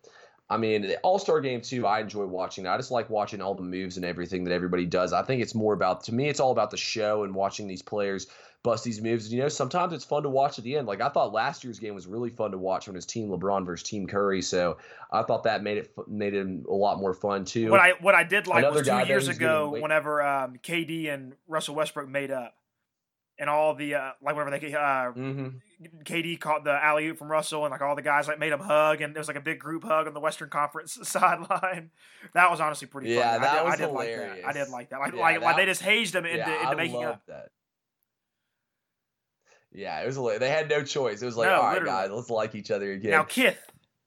I mean, the All Star game too. I enjoy watching. I just like watching all the moves and everything that everybody does. I think it's more about to me. It's all about the show and watching these players bust these moves. You know, sometimes it's fun to watch at the end. Like I thought last year's game was really fun to watch when it was Team LeBron versus Team Curry. So I thought that made it made it a lot more fun too. What I what I did like Another was two years ago, whenever um, KD and Russell Westbrook made up, and all the uh, like whenever they uh, hmm KD caught the alley oop from Russell, and like all the guys like made them hug, and there was like a big group hug on the Western Conference [laughs] sideline. That was honestly pretty Yeah, funny. I that did, was I did like that. I did like that. Like Yeah, like, like they just hazed them into, yeah, into I making up. that. Yeah, it was. They had no choice. It was like, No, all right, literally. guys, let's like each other again. Now Kith,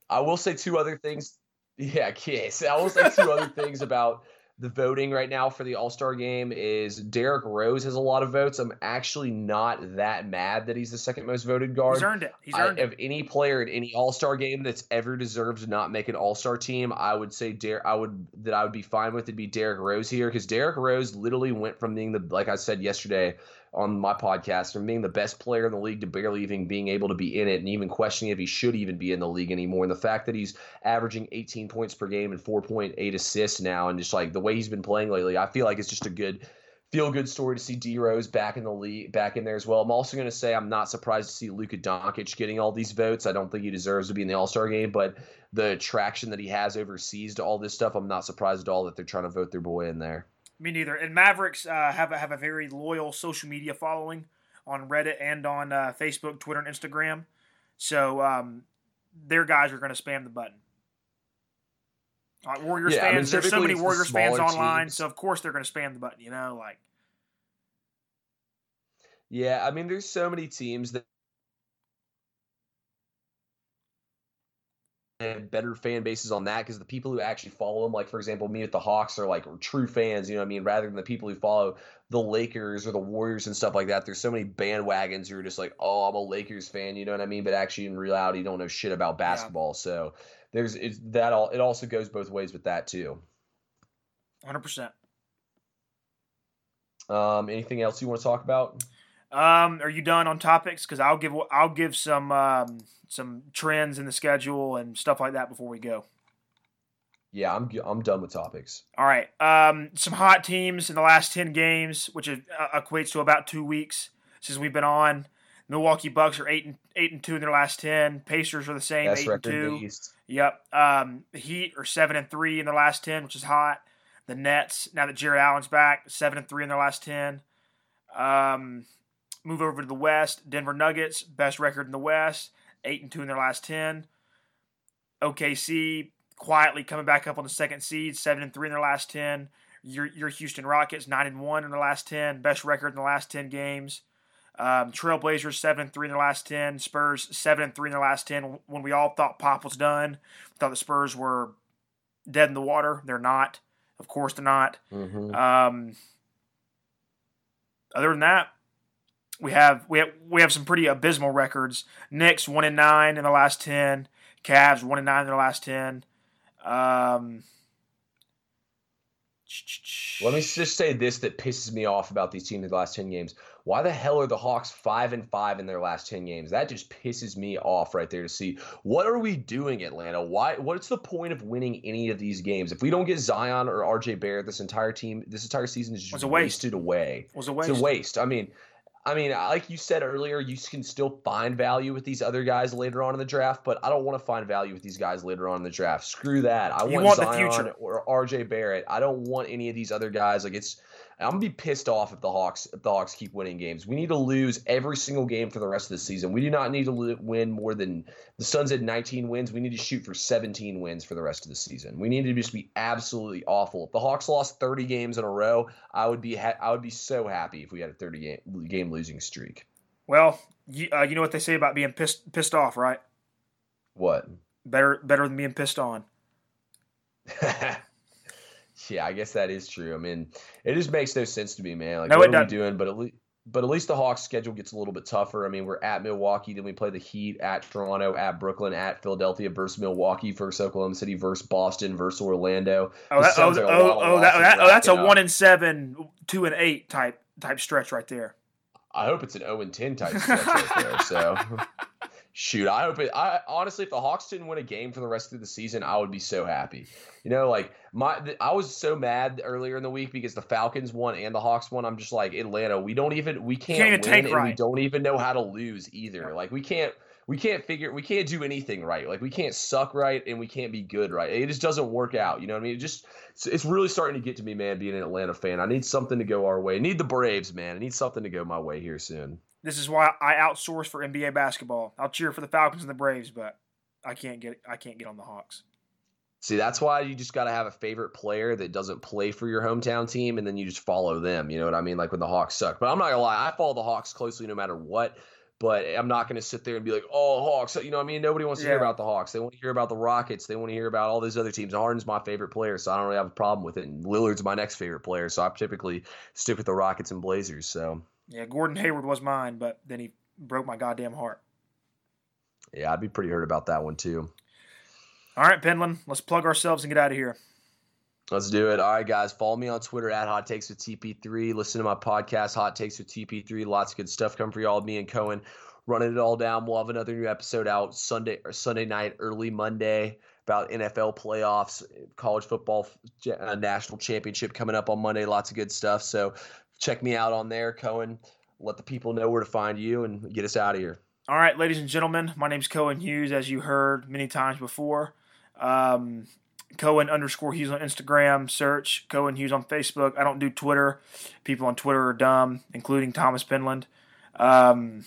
I will say two other things. Yeah, Kiss. I will say two other [laughs] things about the voting right now for the All Star game is Derrick Rose has a lot of votes. I'm actually not that mad that he's the second most voted guard. he's earned it. He's I- it. of any player in any All Star game that's ever deserved to not make an All Star team, I would say Der- I would that I would be fine with it be Derrick Rose here because Derrick Rose literally went from being the like I said yesterday on my podcast from being the best player in the league to barely even being able to be in it and even questioning if he should even be in the league anymore. And the fact that he's averaging 18 points per game and 4.8 assists now, and just like the way he's been playing lately, I feel like it's just a good feel good story to see D Rose back in the league, back in there as well. I'm also going to say I'm not surprised to see Luka Doncic getting all these votes. I don't think he deserves to be in the All Star game, but the traction that he has overseas to all this stuff, I'm not surprised at all that they're trying to vote their boy in there. Me neither. And Mavericks uh, have a, have a very loyal social media following on Reddit and on uh, Facebook, Twitter, and Instagram. So um, their guys are going to spam the button. Uh, Warriors Yeah, I mean, fans, there's so many Warriors fans online, teams. so of course they're going to spam the button. You know, like Yeah, I mean, there's so many teams that have better fan bases on that because the people who actually follow them, like for example, me with the Hawks, are like true fans. You know what I mean? Rather than the people who follow the Lakers or the Warriors and stuff like that. There's so many bandwagons who are just like, oh, I'm a Lakers fan. You know what I mean? But actually, in reality, don't know shit about basketball. So there's it's that all. It also goes both ways with that too. 100%. Um, anything else you want to talk about? Um, are you done on topics? Because I'll give I'll give some um, some trends in the schedule and stuff like that before we go. Yeah, I'm I'm done with topics. All right. Um, some hot teams in the last 10 games, which is, uh, equates to about two weeks since we've been on. Milwaukee Bucks are eight and eight and two in their last ten. Pacers are the same, Best eight and two. Yep. Um, the Heat are seven and three in their last ten, which is hot. The Nets, now that Jarrett Allen's back, seven and three in their last ten. Um, move over to the West. Denver Nuggets, best record in the West, eight and two in their last ten. OKC quietly coming back up on the second seed, seven and three in their last ten. Your your Houston Rockets, nine and one in the last ten, best record in the last ten games. Um, Trailblazers seven and three in their last ten. Spurs seven and three in their last ten. When we all thought Pop was done, we thought the Spurs were dead in the water. They're not. Of course, they're not. Mhm. Um, other than that, we have we have we have some pretty abysmal records. Knicks one and nine in the last ten. Cavs one and nine in the last ten. Um, Let me just say this that pisses me off about these teams in the last 10 games. Why the hell are the Hawks 5 and 5 in their last 10 games? That just pisses me off right there to see. What are we doing, Atlanta? Why what's the point of winning any of these games? If we don't get Zion or RJ Barrett, this entire team, this entire season is just Was a waste. wasted away. was a waste. It's a waste. I mean, I mean, like you said earlier, you can still find value with these other guys later on in the draft, but I don't want to find value with these guys later on in the draft. Screw that. I You want, want the Zion future. or RJ Barrett. I don't want any of these other guys. Like it's I'm gonna be pissed off if the Hawks if the Hawks keep winning games. We need to lose every single game for the rest of the season. We do not need to lo- win more than the Suns had 19 wins. We need to shoot for 17 wins for the rest of the season. We need to just be absolutely awful. If the Hawks lost 30 games in a row, I would be ha- I would be so happy if we had a 30 game game losing streak. Well, you, uh, you know what they say about being pissed pissed off, right? What? Better better than being pissed on. [laughs] yeah, I guess that is true. I mean, it just makes no sense to me, man. Like, No, what are we doing? But at least, but at least the Hawks' schedule gets a little bit tougher. I mean, we're at Milwaukee, then we play the Heat at Toronto, at Brooklyn, at Philadelphia versus Milwaukee, versus Oklahoma City, versus Boston, versus Orlando. Oh, that, oh, oh, oh, that, that, oh, that's a one in seven, two and eight type type stretch right there. I hope it's an zero and ten type stretch right there. So. [laughs] shoot, I hope it. I honestly, if the Hawks didn't win a game for the rest of the season, I would be so happy. You know, like my, I was so mad earlier in the week because the Falcons won and the Hawks won. I'm just like Atlanta, we don't even, we can't, can't win, and right. we don't even know how to lose either. Like we can't, we can't figure, we can't do anything right. Like we can't suck right and we can't be good right. It just doesn't work out. You know what I mean? It just, it's, it's really starting to get to me, man. Being an Atlanta fan, I need something to go our way. I need the Braves, man. I need something to go my way here soon. This is why I outsource for NBA basketball. I'll cheer for the Falcons and the Braves, but I can't get I can't get on the Hawks. See, that's why you just got to have a favorite player that doesn't play for your hometown team, and then you just follow them. You know what I mean? Like when the Hawks suck. But I'm not gonna lie, I follow the Hawks closely no matter what. But I'm not going to sit there and be like, "Oh, Hawks." You know, what I mean, nobody wants to yeah. hear about the Hawks. They want to hear about the Rockets. They want to hear about all these other teams. Harden's my favorite player, so I don't really have a problem with it. And Lillard's my next favorite player, so I typically stick with the Rockets and Blazers. So yeah, Gordon Hayward was mine, but then he broke my goddamn heart. Yeah, I'd be pretty hurt about that one too. All right, Penland, let's plug ourselves and get out of here. Let's do it. All right, guys. Follow me on Twitter at Hot Takes with TP3. Listen to my podcast, Hot Takes with TP3. Lots of good stuff coming for y'all. Me and Cohen running it all down. We'll have another new episode out Sunday or Sunday night, early Monday about NFL playoffs, college football uh, national championship coming up on Monday. Lots of good stuff. So check me out on there, Cohen. Let the people know where to find you and get us out of here. All right, ladies and gentlemen, my name's Cohen Hughes, as you heard many times before. Um, Cohen underscore Hughes on Instagram. Search Cohen Hughes on Facebook. I don't do Twitter. People on Twitter are dumb, including Thomas Penland. Um,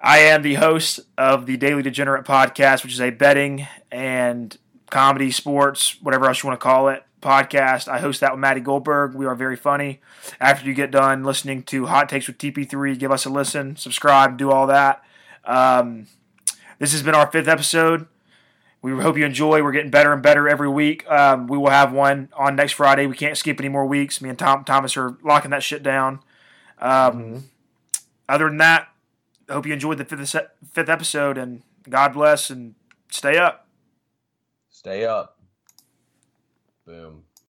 I am the host of the Daily Degenerate podcast, which is a betting and comedy, sports, whatever else you want to call it, podcast. I host that with Maddie Goldberg. We are very funny. After you get done listening to Hot Takes with TP3, give us a listen, subscribe, do all that. Um, this has been our fifth episode. We hope you enjoy. We're getting better and better every week. Um, we will have one on next Friday. We can't skip any more weeks. Me and Tom Thomas are locking that shit down. Um, mm-hmm. Other than that, I hope you enjoyed the fifth, fifth episode and God bless and stay up. Stay up. Boom.